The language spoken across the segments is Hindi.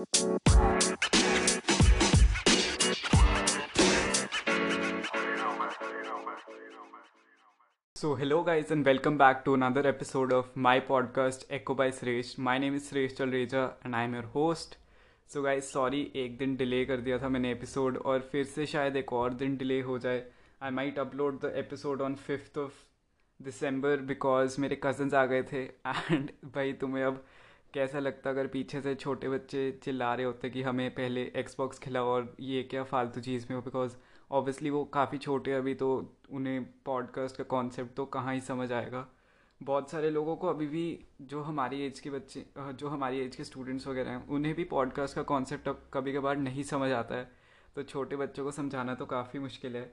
So, hello guys, and welcome back to another episode of my podcast Echo by Sresh. My name is Sresh Chalreja, and I am your host. So, guys, sorry एक दिन डिले कर दिया था मैंने एपिसोड और फिर से शायद एक और दिन डिले हो जाए I might upload the episode on fifth of December because मेरे कजन्स आ गए थे एंड भाई तुम्हें अब कैसा लगता अगर पीछे से छोटे बच्चे चिल्ला रहे होते कि हमें पहले एक्सबॉक्स खिलाओ और ये क्या फालतू चीज़ में हो? बिकॉज़ ऑब्वियसली वो काफ़ी छोटे अभी तो उन्हें पॉडकास्ट का कॉन्सेप्ट तो कहाँ ही समझ आएगा। बहुत सारे लोगों को अभी भी जो हमारी एज के बच्चे जो हमारी एज के स्टूडेंट्स वगैरह हैं उन्हें भी पॉडकास्ट का कॉन्सेप्ट कभी कभार नहीं समझ आता है। तो छोटे बच्चों को समझाना तो काफ़ी मुश्किल है।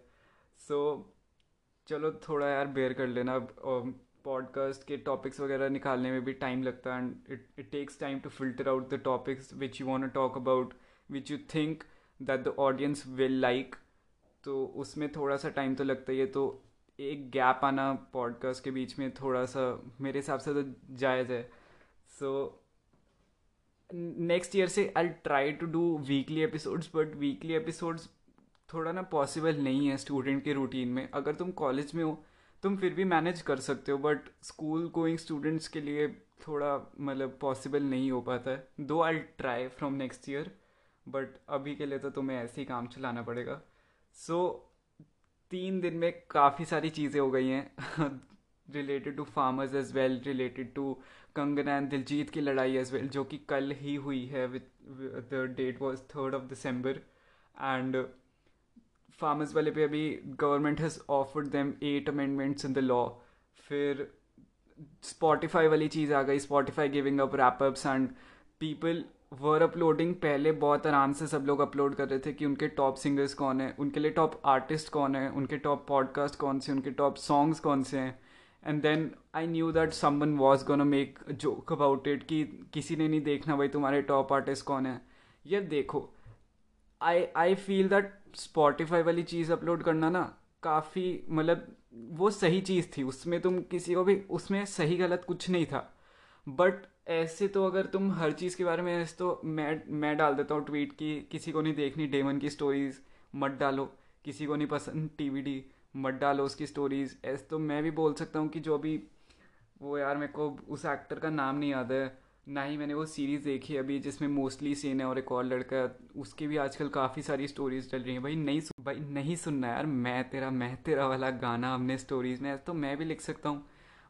सो so, चलो थोड़ा यार बेयर कर लेना अब पॉडकास्ट के टॉपिक्स वगैरह निकालने में भी टाइम लगता है and it it takes time to filter out the topics which you want talk about which you think that the audience will like तो उसमें थोड़ा सा टाइम तो लगता ही है तो एक गैप आना पॉडकास्ट के बीच में थोड़ा सा मेरे हिसाब से तो जायज़ है। सो नेक्स्ट ईयर से I try to do weekly episodes but weekly episodes थोड़ा ना पॉसिबल नहीं है स्टूडेंट के रूटीन में। अगर तुम कॉलेज में हो तुम फिर भी मैनेज कर सकते हो बट स्कूल गोइंग स्टूडेंट्स के लिए थोड़ा मतलब पॉसिबल नहीं हो पाता है। Though I try from next year but अभी के लिए तो तुम्हें ऐसे ही काम चलाना पड़ेगा। सो so, तीन दिन में काफ़ी सारी चीज़ें हो गई हैं। Related to farmers as well related to Kangana and Diljit की लड़ाई एज वेल जो कि कल ही हुई है with the date was third of December and farmers वाले पे अभी government has offered them eight amendments in the law फिर स्पॉटिफाई वाली चीज़ आ गई Spotify giving up wrap ups and people were uploading पहले बहुत आराम से सब लोग अपलोड कर रहे थे कि उनके टॉप सिंगर्स कौन है उनके लिए टॉप आर्टिस्ट कौन है उनके टॉप पॉडकास्ट कौन से उनके टॉप सॉन्ग्स कौन से हैं and then I knew that someone was gonna make joke about it कि किसी ने नहीं देखना भाई तुम्हारे टॉप आर्टिस्ट कौन है ये देखो I I feel that Spotify वाली चीज़ अपलोड करना ना काफ़ी मतलब वो सही चीज़ थी। उसमें तुम किसी को भी, उसमें सही गलत कुछ नहीं था। बट ऐसे तो अगर तुम हर चीज़ के बारे में ऐसे तो मैं मैं डाल देता हूँ ट्वीट की, किसी को नहीं देखनी डेमन की स्टोरीज मत डालो। किसी को नहीं पसंद टीवीडी मत डालो उसकी स्टोरीज ऐसे तो मैं भी बोल सकता हूँ कि जो भी, वो यार मेरे को उस एक्टर का नाम नहीं याद है। ना ही मैंने वो सीरीज़ देखी अभी, जिसमें मोस्टली सीन है और एक और लड़का उसकी भी आजकल काफ़ी सारी स्टोरीज चल रही हैं। भाई, नहीं सुन भाई, नहीं सुनना यार। मैं तेरा मैं तेरा वाला गाना, हमने स्टोरीज में तो मैं भी लिख सकता हूँ।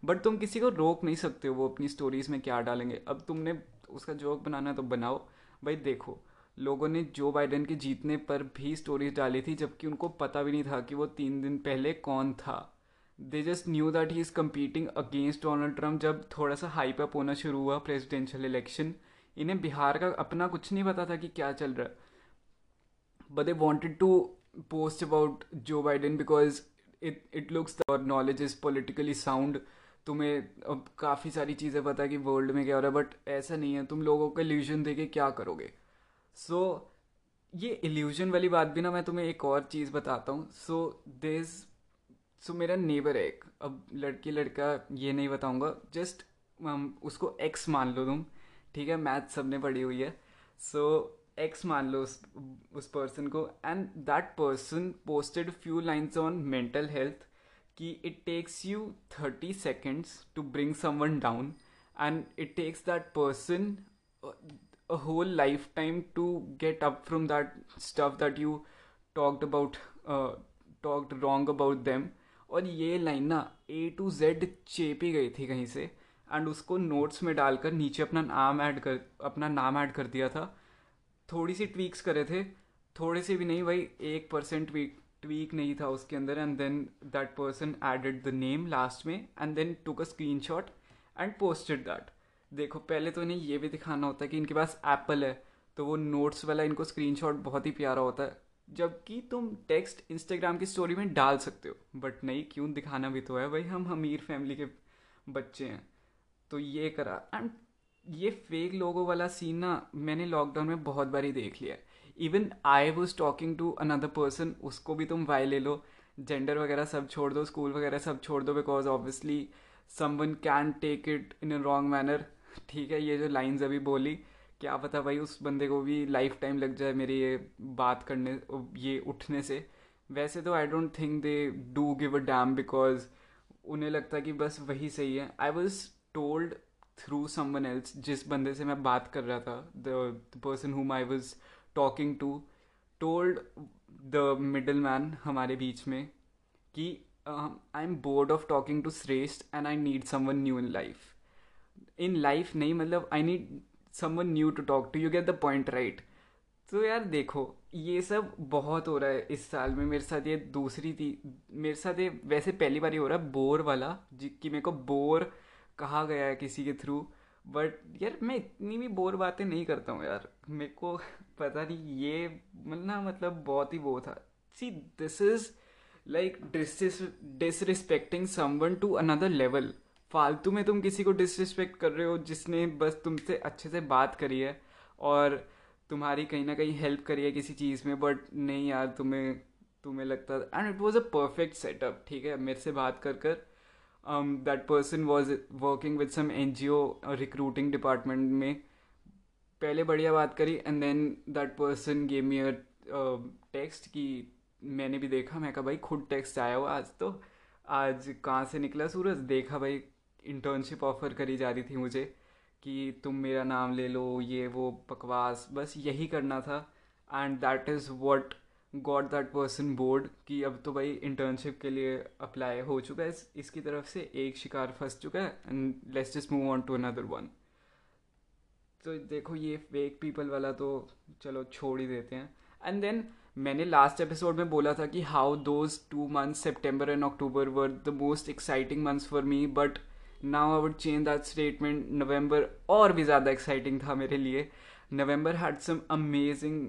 बट तुम किसी को रोक नहीं सकते हो वो अपनी स्टोरीज में क्या डालेंगे। अब तुमने उसका जोक बनाना तो बनाओ। भाई, देखो, लोगों ने जो बाइडन के जीतने पर भी स्टोरीज डाली थी, जबकि उनको पता भी नहीं था कि वो तीन दिन पहले कौन था। They just knew that he is competing against Donald Trump जब थोड़ा सा हाइप अप होना शुरू हुआ प्रेसिडेंशियल इलेक्शन इन्हें बिहार का अपना कुछ नहीं पता था कि क्या चल रहा है। But they wanted to post about Joe Biden because it it looks और नॉलेज इज़ पोलिटिकली साउंड तुम्हें अब काफ़ी सारी चीज़ें पता है कि वर्ल्ड में क्या हो रहा है बट ऐसा नहीं है। तुम लोगों को इल्यूजन दे के क्या करोगे। सो so, ये इल्यूजन वाली बात भी ना मैं तुम्हें एक और चीज़ बताता हूँ। सो दिस सो मेरा नेबर है एक। अब लड़की, लड़का, ये नहीं बताऊँगा। जस्ट um, उसको एक्स मान लो तुम। ठीक है? मैथ सबने पढ़ी हुई है। सो एक्स मान लो उस उस पर्सन को। And that person posted few lines on mental health कि it takes you thirty seconds to bring someone down and it takes that person a whole life time to get up from that stuff that you talked about talked wrong about them और ये लाइन ना ए टू जेड चेपी गई थी कहीं से एंड उसको नोट्स में डालकर नीचे अपना नाम ऐड कर, अपना नाम ऐड कर दिया था। थोड़ी सी ट्वीक्स करे थे, थोड़े से भी नहीं भाई एक परसेंट ट्वीक ट्वीक नहीं था उसके अंदर and then that person added the name last में and then took a screen shot and posted that देखो, पहले तो इन्हें ये भी दिखाना होता है कि इनके पास एप्पल है तो वो नोट्स वाला इनको स्क्रीन बहुत ही प्यारा होता है। जबकि तुम टेक्स्ट इंस्टाग्राम की स्टोरी में डाल सकते हो। बट नहीं, क्यों? दिखाना भी तो है। भाई हम अमीर फैमिली के बच्चे हैं। तो ये करा। एंड ये फेक लोगों वाला सीन ना मैंने लॉकडाउन में बहुत बारी देख लिया है। Even I was talking to another person उसको भी तुम वाई ले लो। जेंडर वगैरह सब छोड़ दो स्कूल वगैरह सब छोड़ दो because obviously someone can take it in a wrong manner ठीक है, ये जो लाइन्स अभी बोली क्या पता भाई उस बंदे को भी लाइफ टाइम लग जाए मेरी ये बात करने, ये उठने से। वैसे तो I don't think they do give a damn because उन्हें लगता कि बस वही सही है। I was told through someone else जिस बंदे से मैं बात कर रहा था the person whom I was talking to told the middle man हमारे बीच में कि I am bored of talking to Shreshth and I need someone new in life in life नहीं मतलब I need someone new to talk to you get the point right तो यार देखो, ये सब बहुत हो रहा है इस साल में। मेरे साथ ये दूसरी थी मेरे साथ ये वैसे पहली बार ही हो रहा है बोर वाला कि मेरे को बोर कहा गया है किसी के थ्रू। बट यार मैं इतनी भी बोर बातें नहीं करता हूँ यार। मेरे को पता नहीं, ये मतलब मतलब बहुत ही वो था। See this is like dis disrespecting someone to another level फालतू में तुम किसी को डिसरिस्पेक्ट कर रहे हो, जिसने बस तुमसे अच्छे से बात करी है और तुम्हारी कहीं ना कहीं हेल्प करी है किसी चीज़ में बट नहीं यार, तुम्हें तुम्हें लगता and it was a perfect setup ठीक है? मेरे से बात कर कर that person was working with some N G O recruiting department में, पहले बढ़िया बात करी and then that person gave me text कि मैंने भी देखा, मैं कहा, भाई, खुद टेक्स्ट आया हुआ आज तो आज कहाँ से निकला सूरज? देखा भाई इंटर्नशिप ऑफ़र करी जा रही थी मुझे कि तुम मेरा नाम ले लो, ये, वो, बकवास, बस यही करना था। And that is what got that person bored कि अब तो भाई इंटर्नशिप के लिए अप्लाई हो चुका है। इसकी तरफ़ से एक शिकार फंस चुका है and let's just move on to another one तो देखो ये फेक पीपल वाला तो चलो छोड़ ही देते हैं। एंड देन मैंने लास्ट एपिसोड में बोला था कि how those two months September and October were the most exciting months for me but now I would change that statement November और भी ज़्यादा एक्साइटिंग था मेरे लिए। November had some amazing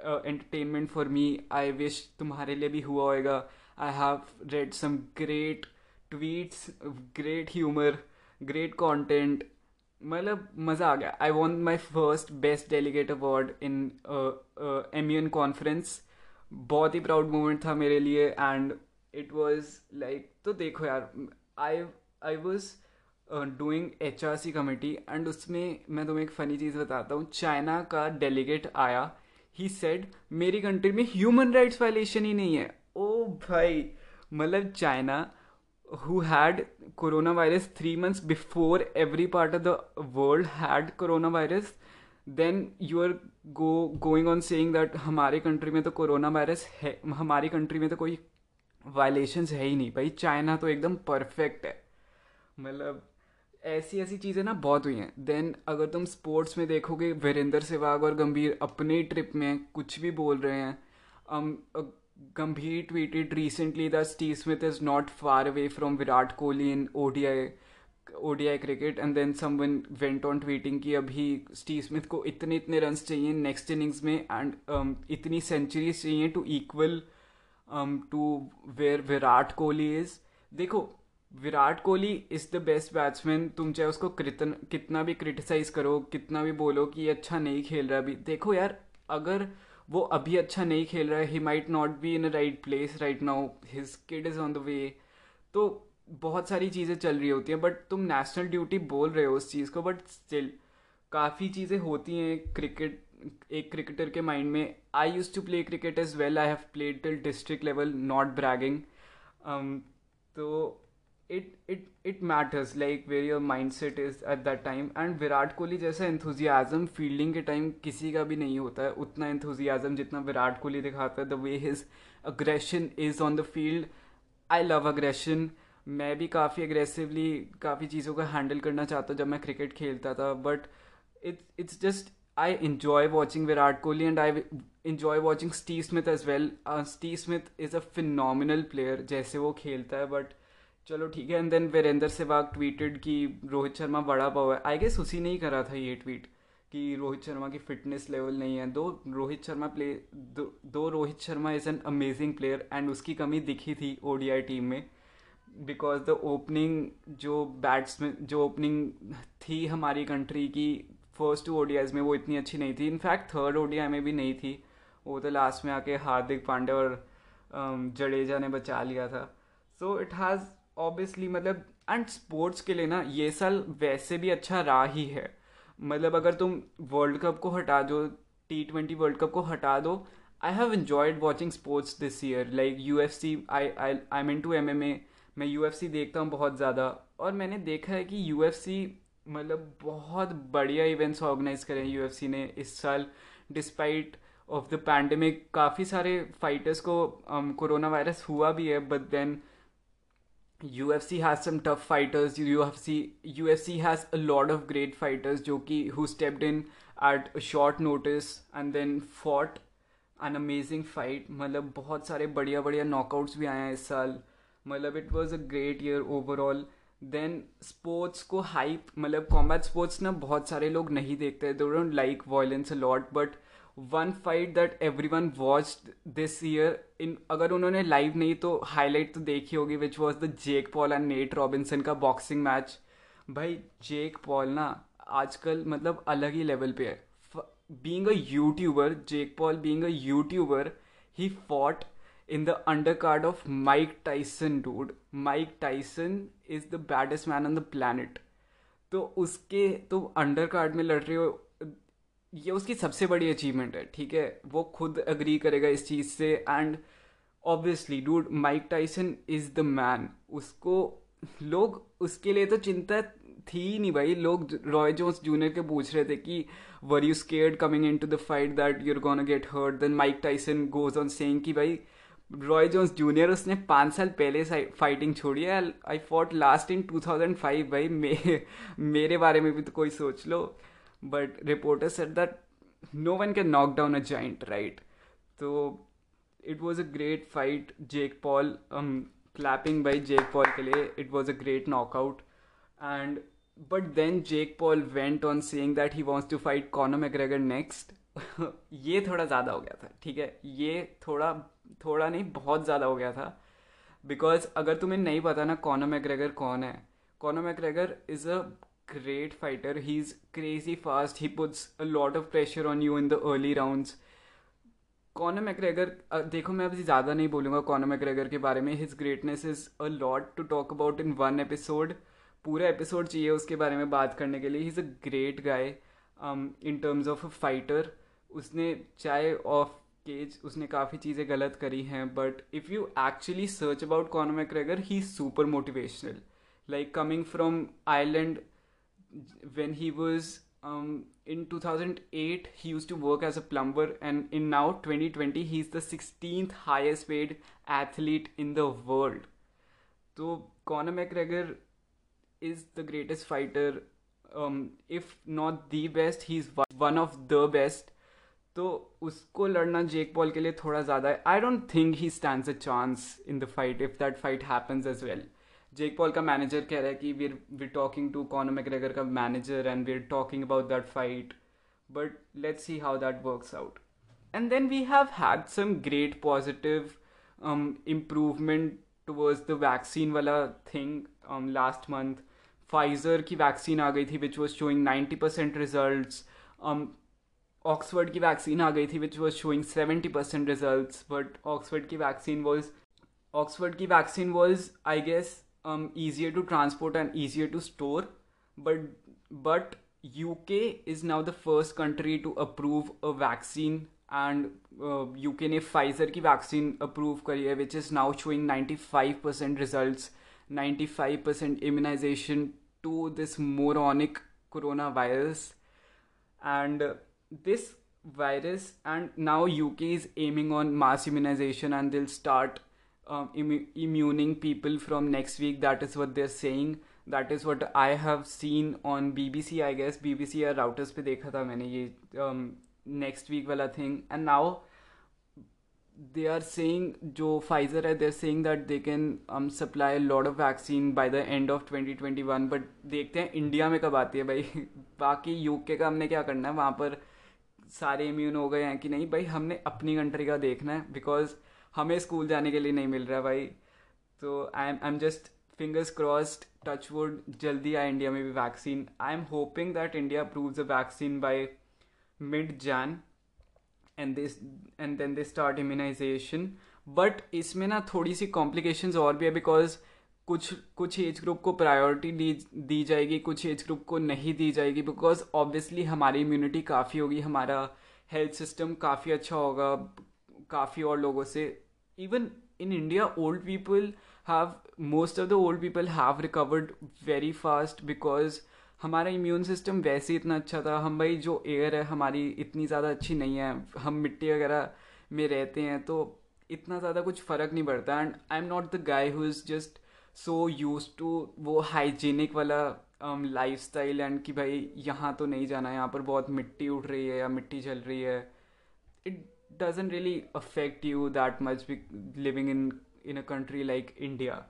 entertainment for me I wish तुम्हारे लिए भी हुआ होएगा। I have read some great tweets great humour great content मतलब मज़ा आ गया। I want my first best delegate award in M U N conference बहुत ही प्राउड मोमेंट था मेरे लिए एंड इट वॉज़ लाइक तो देखो यार I I was doing H R C committee and उसमें मैं तुम्हें एक फ़नी चीज़ बताता हूँ। चाइना का डेलीगेट आया। ही सेड मेरी कंट्री में ह्यूमन राइट्स वायलेशन ही नहीं है। ओ भाई मतलब China, who had coronavirus three months before every part of the world had coronavirus, then you are go, going on saying that हमारे कंट्री में तो कोरोना वायरस है, हमारी कंट्री में तो कोई वायलेशंस है ही नहीं। भाई, चाइना तो एकदम परफेक्ट है। मतलब ऐसी ऐसी चीज़ें ना बहुत हुई हैं। देन अगर तुम स्पोर्ट्स में देखोगे वीरेंद्र सहवाग और गंभीर अपने ट्रिप में कुछ भी बोल रहे हैं um, Gambhir tweeted recently that Steve Smith is not far away from Virat Kohli in ODI ODI cricket and then someone went on tweeting कि अभी स्टीव स्मिथ को इतने इतने रन चाहिए नेक्स्ट इनिंग्स में एंड um, इतनी सेंचुरीज चाहिए to equal to where Virat Kohli is देखो Virat Kohli is the best batsman तुम चाहे उसको कितना कितना भी क्रिटिसाइज करो, कितना भी बोलो कि ये अच्छा नहीं खेल रहा अभी। देखो यार, अगर वो अभी अच्छा नहीं खेल रहा है he might not be in a right place right now his kid is on the way तो बहुत सारी चीज़ें चल रही होती हैं बट तुम नेशनल ड्यूटी बोल रहे हो उस चीज़ को बट स्टिल काफ़ी चीज़ें होती हैं क्रिकेट एक क्रिकेटर के माइंड में। I used to play cricket as well I have played till district level not bragging तो it it it matters, like, where your mindset is at that time. And Virat Kohli जैसा enthusiasm फील्डिंग के टाइम किसी का भी नहीं होता है। उतना enthusiasm जितना विराट कोहली दिखाता है the way his aggression is on the field I love aggression मैं भी काफ़ी अग्रेसिवली काफ़ी चीज़ों का हैंडल करना चाहता हूँ जब मैं क्रिकेट खेलता था। But it it's just I enjoy watching Virat Kohli and I enjoy watching Steve Smith as well Steve Smith is a phenomenal player जैसे वो खेलता है बट चलो ठीक है and then Virender Sehwag tweeted कि रोहित शर्मा बड़ा पाव है। आई गेस उसी ने ही करा था ये ट्वीट कि रोहित शर्मा की फिटनेस लेवल नहीं है। दो रोहित शर्मा प्ले दो, दो Rohit Sharma is an amazing player and उसकी कमी दिखी थी ओडीआई टीम में बिकॉज़ द ओपनिंग जो बैट्समैन जो ओपनिंग थी हमारी कंट्री की फ़र्स्ट टू ओडीआईज में वो इतनी अच्छी नहीं थी। इनफैक्ट थर्ड ओडीआई में भी नहीं थी। वो तो लास्ट में आके हार्दिक पांडे और जडेजा ने बचा लिया था। सो इट हैज़ ऑब्वियसली मतलब एंड स्पोर्ट्स के लिए ना ये साल वैसे भी अच्छा रहा ही है। मतलब अगर तुम वर्ल्ड कप को हटा दो टी ट्वेंटी वर्ल्ड कप को हटा दो I have enjoyed watching sports this year like U F C I I I mean to M M A मैं यू एफ़ सी देखता हूँ बहुत ज़्यादा और मैंने देखा है कि यू एफ़ सी मतलब बहुत बढ़िया इवेंट्स ऑर्गेनाइज करें यू एफ़ सी ने इस साल डिस्पाइट ऑफ़ द पैंडमिक काफ़ी सारे फाइटर्स को कोरोना um, वायरस हुआ भी है but then UFC has some tough fighters. UFC UFC has a lot of great fighters जो who stepped in at a short notice and then fought an amazing fight. मतलब बहुत सारे बढ़िया बढ़िया knockouts भी आए हैं इस साल मतलब it was a great year overall. Then sports को हाइप मतलब कॉम्बैट स्पोर्ट्स ना बहुत सारे लोग नहीं देखते they don't like violence a lot but one fight that everyone watch this year in अगर उन्होंने लाइव नहीं तो हाईलाइट तो देखी होगी which was the Jake Paul and Nate Robinson का बॉक्सिंग मैच भाई जेक पॉल ना आजकल मतलब अलग ही लेवल पे है। Being a YouTuber Jake Paul being a YouTuber he fought in the undercard of Mike Tyson dude Mike Tyson is the baddest man on the planet तो उसके तो अंडर कार्ड में लड़ रहे हो ये उसकी सबसे बड़ी अचीवमेंट है ठीक है? वो खुद अग्री करेगा इस चीज़ से and obviously dude Mike Tyson is the man उसको लोग उसके लिए तो चिंता थी नहीं भाई। लोग रॉय जोन्स जूनियर के पूछ रहे थे कि were you scared coming into the fight that you're gonna get hurt then Mike Tyson goes on saying कि भाई रॉय जोन्स जूनियर उसने पाँच साल पहले फाइटिंग छोड़ी है। आई फॉट लास्ट इन 2005 भाई। मे, मेरे बारे में भी तो कोई सोच लो। But reporter said that no one can knock down a giant right तो it was a great fight Jake Paul clapping by Jake Paul के लिए it was a great knockout and but then Jake Paul went on saying that he wants to fight Conor McGregor next ये थोड़ा ज़्यादा हो गया था, ठीक है? ये थोड़ा थोड़ा नहीं, बहुत ज़्यादा हो गया था। बिकॉज़ अगर तुम्हें नहीं पता ना कॉनम एग्रेगर कौन है? Conor McGregor is a great fighter. He's crazy fast. He puts a lot of pressure on you in the early rounds. Conor McGregor देखो, मैं अभी ज़्यादा नहीं बोलूँगा कॉनर मैकग्रेगर के बारे में his greatness is a lot to talk about in one episode पूरा एपिसोड चाहिए उसके बारे में बात करने के लिए he is a great guy in terms of a fighter उसने चाहे ऑफ़ केज उसने काफ़ी चीज़ें गलत करी हैं but if you actually search about Conor McGregor he is super motivational like coming from Ireland when he was um, in 2008 he used to work as a plumber and in now 2020 he's the 16th highest paid athlete in the world so conor mcgregor is the greatest fighter um, if not the best he's one of the best तो उसको लड़ना जेक पॉल के लिए थोड़ा ज़्यादा है I don't think he stand a chance in the fight if that fight happens as well Jake Paul का मैनेजर कह रहा है कि we're we're talking to Conor McGregor का manager and we're talking about that fight but let's see how that works out and then we have had some great positive improvement towards the vaccine वाला थिंग लास्ट मंथ फाइजर की वैक्सीन आ गई थी which was showing ninety percent result Oxford की वैक्सीन आ गई थी which was showing seventy percent result but Oxford की वैक्सीन वॉज़ ऑक्सफर्ड की vaccine was I guess um, easier to transport and easier to store but but uk is now the first country to approve a vaccine and uh, uk ने pfizer की vaccine approve करी है which is now showing 95% results 95% immunization to this moronic coronavirus and uh, this virus and now uk is aiming on mass immunization and they'll start um, Im- immuning people from next week. That is what they're saying. That is what I have seen on BBC. I guess BBC या routers पे देखा था मैंने ये um, next week वाला thing. And now they are saying जो Pfizer है saying that they can um, supply a lot of vaccine by the end of 2021. But देखते हैं इंडिया में कब आती है भाई बाकी यूके का हमने क्या करना है वहाँ पर सारे इम्यून हो गए हैं कि नहीं भाई हमने अपनी कंट्री का देखना है बिकॉज़ हमें स्कूल जाने के लिए नहीं मिल रहा भाई। तो I am I am just fingers crossed touch wood जल्दी आए इंडिया में भी vaccine I am hoping that India approves a vaccine by mid Jan and this and then they start immunisation but इसमें ना थोड़ी सी कॉम्प्लिकेशंस और भी है बिकॉज़ कुछ कुछ एज ग्रुप को प्रायोरिटी दी दी जाएगी, कुछ एज ग्रुप को नहीं दी जाएगी बिकॉज़ ऑब्वियसली हमारी इम्यूनिटी काफ़ी होगी, हमारा हेल्थ सिस्टम काफ़ी अच्छा होगा, काफ़ी और लोगों से even in India old people have most of the old people have recovered very fast because हमारा इम्यून सिस्टम वैसे ही इतना अच्छा था। हम भाई जो एयर है, हमारी इतनी ज़्यादा अच्छी नहीं है। हम मिट्टी वगैरह में रहते हैं तो इतना ज़्यादा कुछ फ़र्क नहीं पड़ता। And I am not the guy who is just so used to वो हाइजीनिक वाला लाइफ स्टाइल एंड कि भाई यहाँ तो नहीं जाना है यहाँ पर बहुत मिट्टी उठ रही है या मिट्टी चल रही है। It doesn't really affect you that much living in in a country like India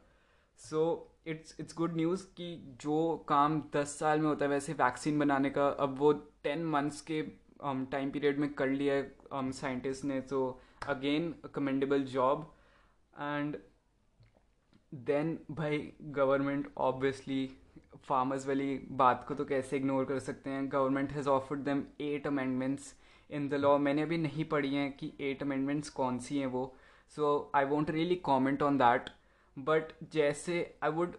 so it's it's good news कि जो काम दस साल में होता है वैसे वैक्सीन बनाने का अब वो टेन मंथ्स के टाइम um, पीरियड में कर लिया है साइंटिस्ट um, ने तो again commendable job and then भाई गवर्नमेंट ऑब्वियसली फार्मर्स वाली बात को तो कैसे इग्नोर कर सकते हैं? Government has offered them eight amendments in the law मैंने अभी नहीं पढ़ी हैं कि एट अमेंडमेंट्स कौन सी हैं वो. So I won't really comment on that but जैसे I would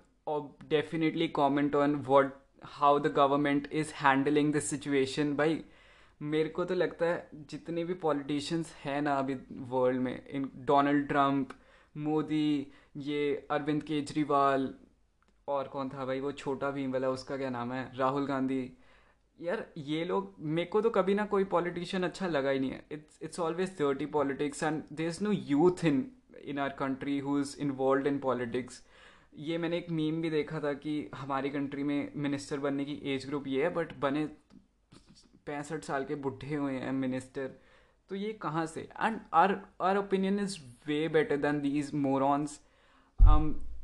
definitely comment on what how the government is handling this situation भाई, मेरे को तो लगता है जितने भी पॉलिटिशियंस हैं ना अभी वर्ल्ड में, इन डोनाल्ड ट्रंप मोदी ये अरविंद केजरीवाल और कौन था भाई, वो छोटा भीम वाला उसका क्या नाम है? राहुल गांधी. यार, ये लोग, मेरे को तो कभी ना कोई पॉलिटिशियन अच्छा लगा ही नहीं है। It's it's always dirty politics and there is no youth in in our country who is involve in politics ये मैंने एक मीम भी देखा था कि हमारी कंट्री में मिनिस्टर बनने की एज ग्रुप ये है बट बने पैंसठ साल के बुढ़े हुए हैं मिनिस्टर तो ये कहाँ से? And our our opinion is way better than these morons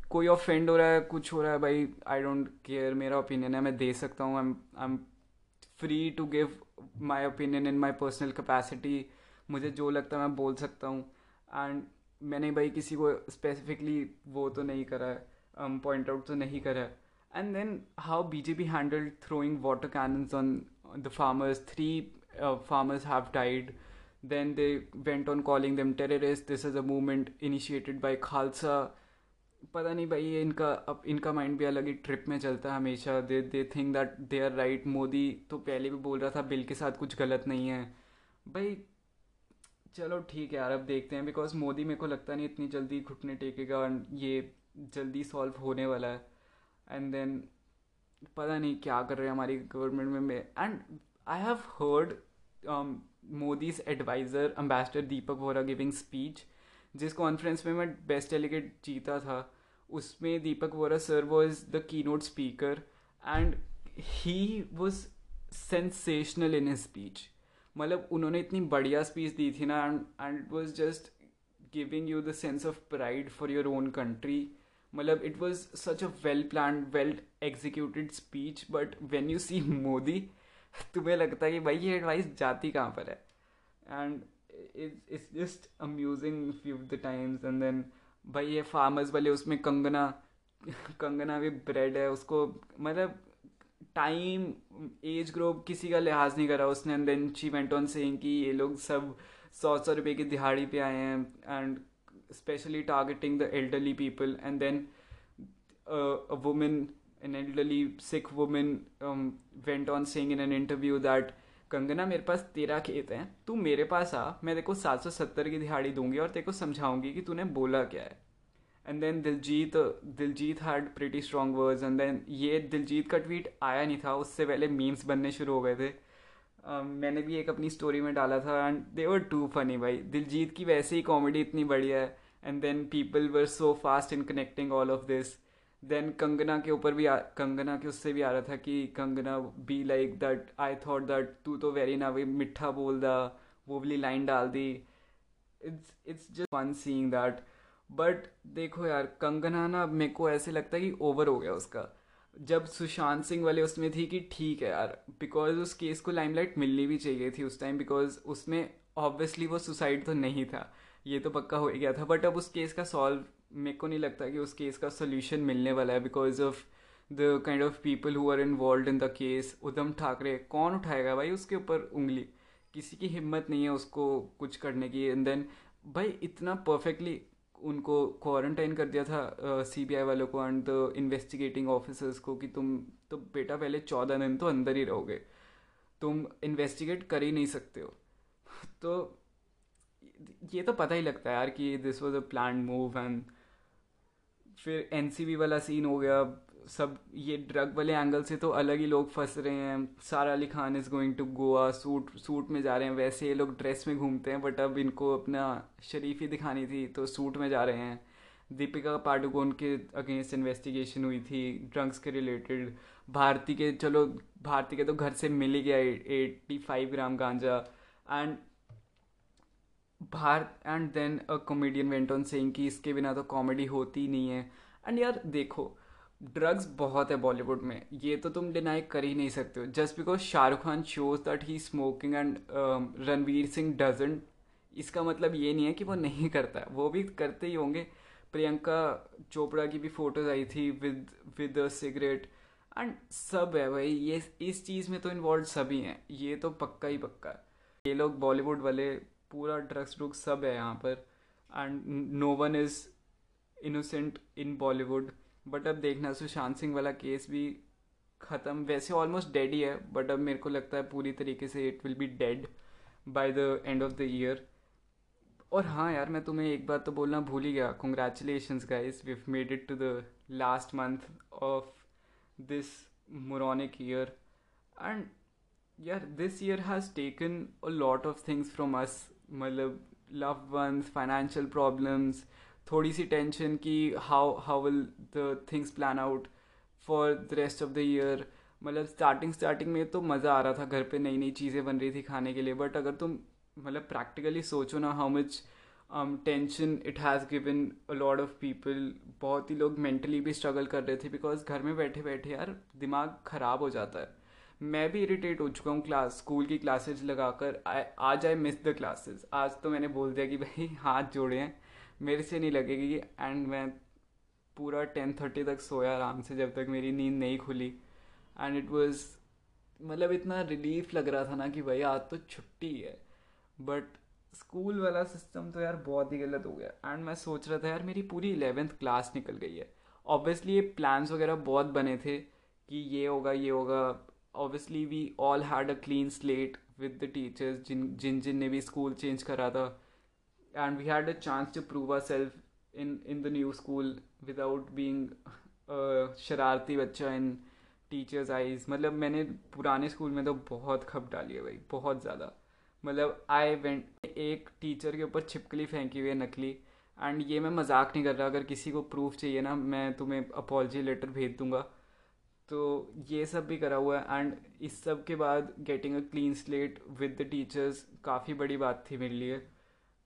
कोई ऑफेंड हो रहा है, कुछ हो रहा है, भाई आई डोंट केयर मेरा ओपिनियन है, मैं दे सकता हूँ am I am free to give my opinion in my personal capacity मुझे जो लगता है मैं बोल सकता हूँ। एंड मैंने भाई किसी को स्पेसिफिकली वो तो नहीं करा है। पॉइंट um, आउट तो नहीं करा and then how B J P handle throwing water cannons on the farmers three farmers have died then they went on calling them terrorists. This is a movement initiated by khalsa. पता नहीं भाई, ये इनका, अब इनका माइंड भी अलग ही ट्रिप में चलता है हमेशा। They they think that they are right Modi तो पहले भी बोल रहा था, बिल के साथ कुछ गलत नहीं है। भाई, चलो ठीक है यार, अब देखते हैं। बिकॉज़ मोदी मेरे को लगता नहीं इतनी जल्दी घुटने टेकेगा और ये जल्दी सॉल्व होने वाला है। एंड देन पता नहीं क्या कर रहे हैं हमारी गवर्नमेंट में। And I have heard Modi's advisor ambassador Deepak Vora giving speech जिस कॉन्फ्रेंस में मैं बेस्ट डेलीगेट जीता था, उसमें Deepak Vora sir was the keynote speaker and he was sensational in speech मतलब उन्होंने इतनी बढ़िया स्पीच दी थी ना and and was just giving you the sense of pride for your own country मतलब it was such a well plan well executed speech but when you see Modi तुम्हें लगता है कि भाई ये एडवाइस जाती कहाँ पर है? And it's just amusing few the times and then भाई ये फार्मर्स वाले उसमें कंगना कंगना भी ब्रेड है उसको मतलब टाइम एज ग्रुप किसी का लिहाज नहीं करा उसने and then she went on saying कि ये लोग सब सौ सौ रुपये की दिहाड़ी पे आए हैं and specially targeting the elderly people and then women elderly sick woman um, went on saying in an interview that Kangana मेरे पास तेरा खेत हैं तू मेरे पास आ मैं देखो सात सौ सत्तर की दिहाड़ी दूँगी और तेरे को समझाऊँगी कि तूने बोला क्या है। And then Diljit Diljit had pretty strong words and then ये दिलजीत का ट्वीट आया नहीं था उससे पहले मीम्स बनने शुरू हो गए थे। Um, मैंने भी एक अपनी स्टोरी में डाला था and they were too funny भाई। दिलजीत की वैसे ही कॉमेडी इतनी बढ़िया है and then people were so fast in connecting all of this then Kangana के ऊपर भी आ, कंगना के उससे भी आ रहा था कि Kangana be like that I thought that तू तो वेरी ना वे मिठा बोल दा वो वाली लाइन डाल दी। It's it's just one seeing that but देखो यार कंगना ना मेरे को ऐसे लगता है कि ओवर हो गया उसका। जब सुशांत सिंह वाले उसमें थी कि ठीक है यार बिकॉज़ उस केस को लाइमलाइट मिलनी भी चाहिए थी उस टाइम बिकॉज़ उसमें ऑब्वियसली वो सुसाइड तो नहीं था। ये तो पक्का हो ही गया था। बट अब उस केस का सॉल्व मेरे को नहीं लगता कि उस केस का सोल्यूशन मिलने वाला है because of the kind of people who are involve in the case Uddhav Thackeray, कौन उठाएगा भाई उसके ऊपर उंगली? किसी की हिम्मत नहीं है उसको कुछ करने की. एंड देन भाई इतना परफेक्टली उनको क्वारंटाइन कर दिया था सी बी आई वालों को एंड द इन्वेस्टिगेटिंग ऑफिसर्स को कि तुम तो बेटा पहले चौदह दिन तो अंदर ही रहोगे. तुम इन्वेस्टिगेट कर ही नहीं सकते हो. तो ये तो पता ही लगता है यार कि this was a plan move and फिर एनसीबी वाला सीन हो गया। सब ये ड्रग वाले एंगल से तो अलग ही लोग फंस रहे हैं। Sara Ali Khan is going to Goa shoot shoot में जा रहे हैं। वैसे ये लोग ड्रेस में घूमते हैं बट अब इनको अपना शरीफी दिखानी थी तो सूट में जा रहे हैं। दीपिका पाडुकोन के अगेंस्ट इन्वेस्टिगेशन हुई थी ड्रग्स के रिलेटेड भारती के, चलो, भारती के तो घर से मिल ही गया eighty five gram ganja. And Bharat and then a comedian went on saying कि इसके बिना तो कॉमेडी होती नहीं है। एंड यार, देखो ड्रग्स बहुत है बॉलीवुड में। ये तो तुम डिनाई कर ही नहीं सकते हो। Just because Shahrukh Khan shows that he smoking and Ranveer Singh doesn't इसका मतलब ये नहीं है कि वो नहीं करता वो भी करते ही होंगे। प्रियंका चोपड़ा की भी फ़ोटोज़ आई थी with with a cigarette and सब है भाई, ये, इस चीज़ में तो इन्वॉल्व सभी हैं। ये तो पक्का ही पक्का है। ये लोग बॉलीवुड वाले पूरा ड्रग्स ड्रुग्स सब है यहाँ पर। And no one is innocent in Bollywood but अब देखना, सुशांत सिंह वाला केस भी ख़त्म। वैसे ऑलमोस्ट डेड ही है बट अब मेरे को लगता है पूरी तरीके से it will be dead by the end of the year और हाँ यार, मैं तुम्हें एक बात तो बोलना भूल ही गया। Congratulation guys we made it to the last month of this moronic year and यार this year has taken a lot of things from us मतलब लव वंस फाइनेंशियल प्रॉब्लम्स थोड़ी सी टेंशन कि how how will the things plan out for the rest of the year मतलब स्टार्टिंग स्टार्टिंग में तो मज़ा आ रहा था, घर पे नई नई चीज़ें बन रही थी खाने के लिए बट अगर तुम मतलब प्रैक्टिकली सोचो ना how much tension it has given a lot of people बहुत ही लोग मेंटली भी स्ट्रगल कर रहे थे बिकॉज़ घर में बैठे बैठे यार दिमाग ख़राब हो जाता है। मैं भी इरिटेट हो चुका हूँ क्लास स्कूल की क्लासेज लगा लगाकर आज आई मिस द क्लासेस आज तो मैंने बोल दिया कि भाई, हाथ जोड़े हैं। मेरे से नहीं लगेगी एंड मैं पूरा टेन थर्टी तक सोया आराम से जब तक मेरी नींद नहीं खुली। एंड इट वॉज़ मतलब इतना रिलीफ लग रहा था ना कि भाई, आज तो छुट्टी है। बट स्कूल वाला सिस्टम तो यार बहुत ही गलत हो गया। एंड मैं सोच रहा था, यार, मेरी पूरी इलेवेंथ क्लास निकल गई है। ऑब्वियसली ये प्लान्स वगैरह बहुत बने थे कि ये होगा ये होगा। Obviously we all had a clean slate with the teachers जिन जिन जिन ने भी स्कूल चेंज करा था. And we had a chance to prove ourselves self in in the new school without being शरारती बच्चा इन टीचर्स आईज मतलब मैंने पुराने स्कूल में तो बहुत खप डाली है भाई, बहुत ज़्यादा. मतलब आई वेंट एक टीचर के ऊपर छिपकली फेंकी हुई है नकली. एंड ये मैं मज़ाक नहीं कर रहा, अगर किसी को प्रूफ चाहिए ना, मैं तुम्हें अपॉलजी लेटर भेज दूँगा. तो ये सब भी करा हुआ है एंड इस सब के बाद getting a clean slate with the teachers काफ़ी बड़ी बात थी मेरे लिए।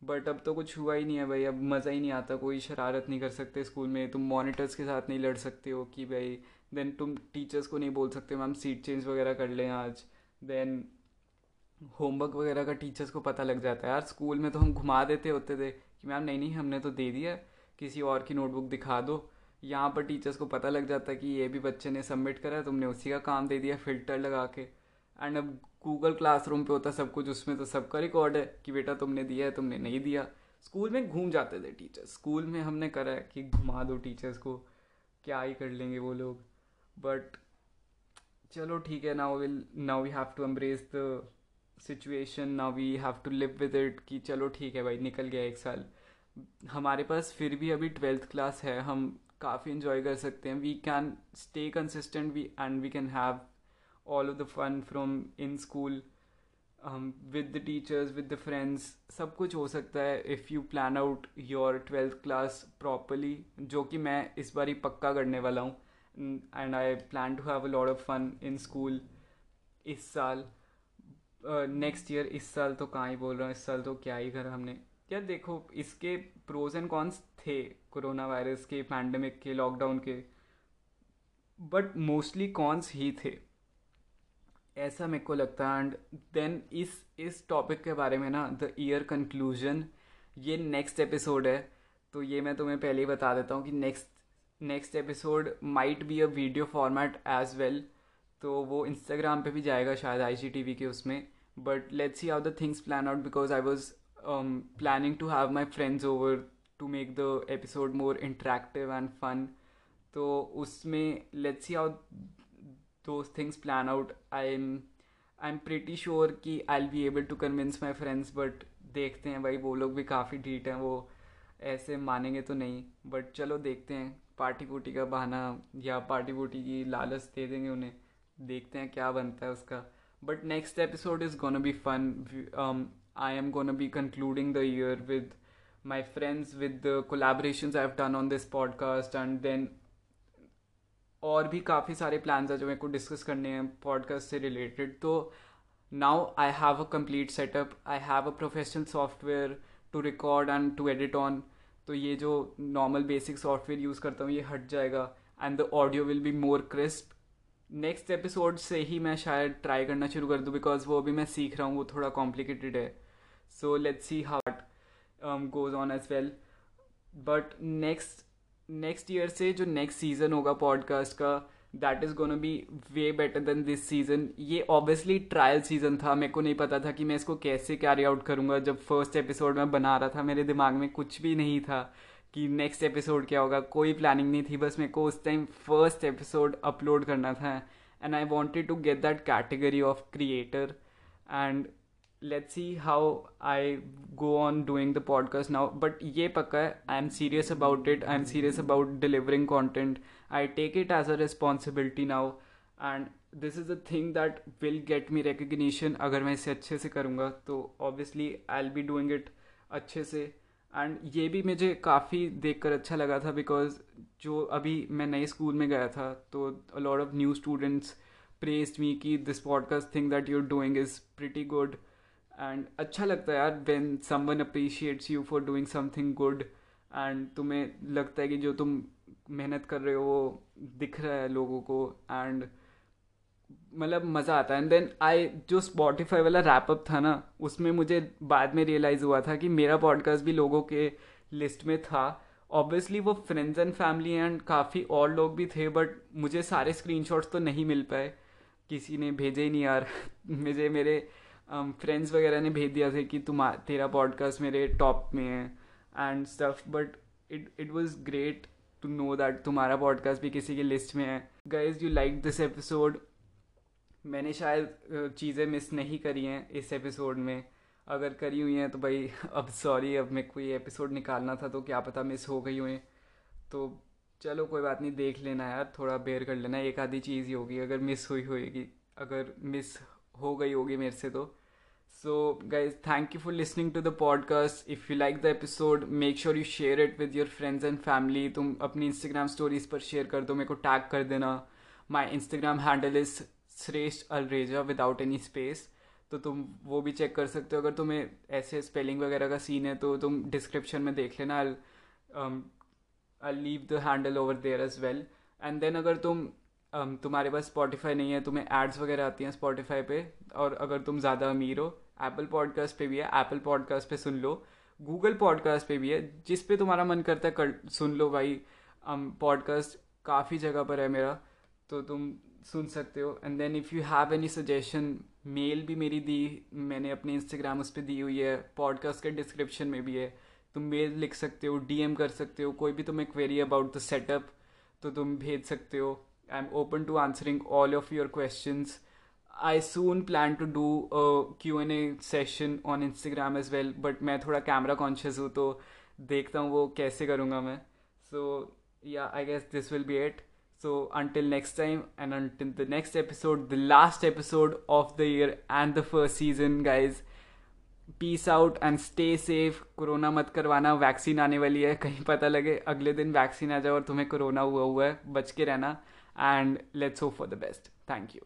बट अब तो कुछ हुआ ही नहीं है भाई, अब मज़ा ही नहीं आता, कोई शरारत नहीं कर सकते स्कूल में, तुम मॉनिटर्स के साथ नहीं लड़ सकते हो कि भाई देन तुम टीचर्स को नहीं बोल सकते, मैम सीट चेंज वगैरह कर लें आज। देन होमवर्क वगैरह का टीचर्स को पता लग जाता है। यार स्कूल में तो हम घुमा देते होते थे कि, मैम, नहीं नहीं, हमने तो दे दिया किसी और की नोटबुक दिखा दो। यहाँ पर टीचर्स को पता लग जाता है कि ये भी बच्चे ने सबमिट करा है, तुमने उसी का काम दे दिया फ़िल्टर लगा के। एंड अब गूगल क्लासरूम पे होता सब कुछ, उसमें तो सबका रिकॉर्ड है कि बेटा तुमने दिया है, तुमने नहीं दिया। स्कूल में घूम जाते थे टीचर्स स्कूल में हमने करा है कि घुमा दो टीचर्स को, क्या ही कर लेंगे वो लोग। बट चलो ठीक है now will now we have to embrace the situation now we have to live with it कि चलो ठीक है भाई, निकल गया एक साल। हमारे पास फिर भी अभी ट्वेल्थ क्लास है, हम काफ़ी इन्जॉय कर सकते हैं। We can stay consistent we and we can have all of the fun from in school with the teachers with the friends. सब कुछ हो सकता है if you plan out your twelfth class properly जो कि मैं इस बार ही पक्का करने वाला हूँ। And I plan to have a lot of fun in school इस साल। नेक्स्ट uh, ईयर इस साल तो कहाँ ही बोल रहा हूँ इस साल तो क्या ही करा हमने। यार देखो, इसके प्रोज एंड कॉन्स थे कोरोना वायरस के पैंडमिक के लॉकडाउन के बट मोस्टली कॉन्स ही थे। ऐसा मेरे को लगता है एंड देन इस इस टॉपिक के बारे में ना द ईयर कंक्लूजन ये नेक्स्ट एपिसोड है तो ये मैं तुम्हें पहले ही बता देता हूँ कि next next episode might be a video format as well तो वो इंस्टाग्राम पे भी जाएगा शायद आई के उसमें but let's see how the things plan out because I was planning to have my friends over to make the episode more interactive and fun तो उसमें let's see how those things plan out I am I am pretty sure कि I'll be able to convince my friends but देखते हैं भाई, वो लोग भी काफ़ी ढीट हैं, वो ऐसे मानेंगे तो नहीं। बट चलो देखते हैं पार्टी वूटी का बहाना या पार्टी वूटी की लालच दे देंगे उन्हें। देखते हैं क्या बनता है उसका। But next episode is gonna be fun I am gonna be concluding the year with my friends with the collaborations I've done on this podcast and then और भी काफ़ी सारे प्लान्स हैं जो मेरे को डिस्कस करने हैं पॉडकास्ट से रिलेटेड तो now I have a complete setup I have a professional software to record and to edit on तो ये जो नॉर्मल बेसिक सॉफ्टवेयर यूज़ करता हूँ, ये हट जाएगा and the audio will be more crisp next episode से ही मैं शायद ट्राई करना शुरू कर दूँ बिकॉज़ वो अभी मैं सीख रहा हूँ, वो थोड़ा कॉम्प्लिकेटेड है। So let's see heart goes on as well but next next year से जो नेक्स्ट सीज़न होगा पॉडकास्ट का that is gonna be way better than this season ये ऑब्वियसली ट्रायल सीज़न था. मेरे को नहीं पता था कि मैं इसको कैसे कैरी आउट करूँगा. जब फ़र्स्ट एपिसोड मैं बना रहा था, मेरे दिमाग में कुछ भी नहीं था कि नेक्स्ट एपिसोड क्या होगा. कोई प्लानिंग नहीं थी. बस मेरे को उस टाइम फ़र्स्ट एपिसोड अपलोड करना था. And I wanted to get that category of creator and let see how I go on doing the podcast now but ये पक्का है I am serious about it I am serious about delivering content I take it as a responsibility now and this is a thing that will get me recognition अगर मैं इसे अच्छे से करूँगा तो obviously I'll be doing it अच्छे से. एंड ये भी मुझे काफ़ी देख कर अच्छा लगा था बिकॉज़ जो अभी मैं नए स्कूल में गया था तो a lot of new students pressed me की this podcast thing that you are doing is pretty good and अच्छा लगता है यार when someone appreciates you for doing something good and तुम्हें लगता है कि जो तुम मेहनत कर रहे हो वो दिख रहा है लोगों को एंड मतलब मज़ा आता है। एंड देन आई जो स्पॉटिफाई वाला रैपअप था ना, उसमें मुझे बाद में रियलाइज़ हुआ था कि मेरा पॉडकास्ट भी लोगों के लिस्ट में था। ऑब्वियसली वो फ्रेंड्स एंड फैमिली एंड काफ़ी और लोग भी थे बट मुझे सारे स्क्रीनशॉट्स तो नहीं मिल पाए। किसी ने भेजे ही नहीं यार। मुझे मेरे फ्रेंड्स um, वगैरह ने भेज दिया था कि तुम तेरा पॉडकास्ट मेरे टॉप में है and stuff but it it was great to know that तुम्हारा पॉडकास्ट भी किसी की लिस्ट में है. Guys you like this episode मैंने शायद चीज़ें मिस नहीं करी हैं इस एपिसोड में. अगर करी हुई हैं तो भाई अब सॉरी अब मैं कोई एपिसोड निकालना था तो क्या पता मिस हो गई हुई तो चलो कोई बात नहीं देख लेना यार थोड़ा बेयर कर लेना एक आधी चीज़ ही होगी अगर मिस हुई होएगी अगर मिस हो गई होगी मेरे से तो। So guys thank you for listening to the podcast if you like the episode make sure you share it with your friends and family तुम अपनी इंस्टाग्राम स्टोरीज पर शेयर कर दो, मेरे को टैग कर देना। माई इंस्टाग्राम हैंडल इज़ श्रेष्ठ अलरेजा विदाउट एनी स्पेस तो तुम वो भी चेक कर सकते हो। अगर तुम्हें ऐसे स्पेलिंग वगैरह का सीन है तो तुम डिस्क्रिप्शन में देख लेना। I leave the handle over there as well and then अगर तुम तुम्हारे पास स्पॉटिफाई नहीं है, तुम्हें एड्स वगैरह आती हैं स्पॉटिफाई पे, और अगर तुम ज़्यादा अमीर हो एप्पल पॉडकास्ट पे भी है एप्पल पॉडकास्ट पे सुन लो गूगल पॉडकास्ट पे भी है, जिस पे तुम्हारा मन करता है कर, सुन लो भाई। पॉडकास्ट काफ़ी जगह पर है मेरा तो तुम सुन सकते हो। And then if you have any suggestion mail भी मेरी दी, मैंने अपने इंस्टाग्राम उस पर दी हुई है पॉडकास्ट के डिस्क्रिप्शन में भी है। तुम मेल लिख सकते हो डीएम कर सकते हो, कोई भी तुम्हें क्वेरी अबाउट द सेटअप तो तुम भेज सकते हो। I am open to answering all of all question I soon plan to do Q N A session on Instagram as well but मैं थोड़ा कैमरा कॉन्शियस हूँ तो देखता हूँ वो कैसे करूँगा मैं। So yeah I guess this will be it so until next time and until the next episode the last episode of the year and the first season guys peace out and stay safe corona मत करवाना वैक्सीन आने वाली है। कहीं पता लगे अगले दिन वैक्सीन आ जाओ और तुम्हें कोरोना हुआ हुआ है, बच के रहना। And let's hope for the best. Thank you.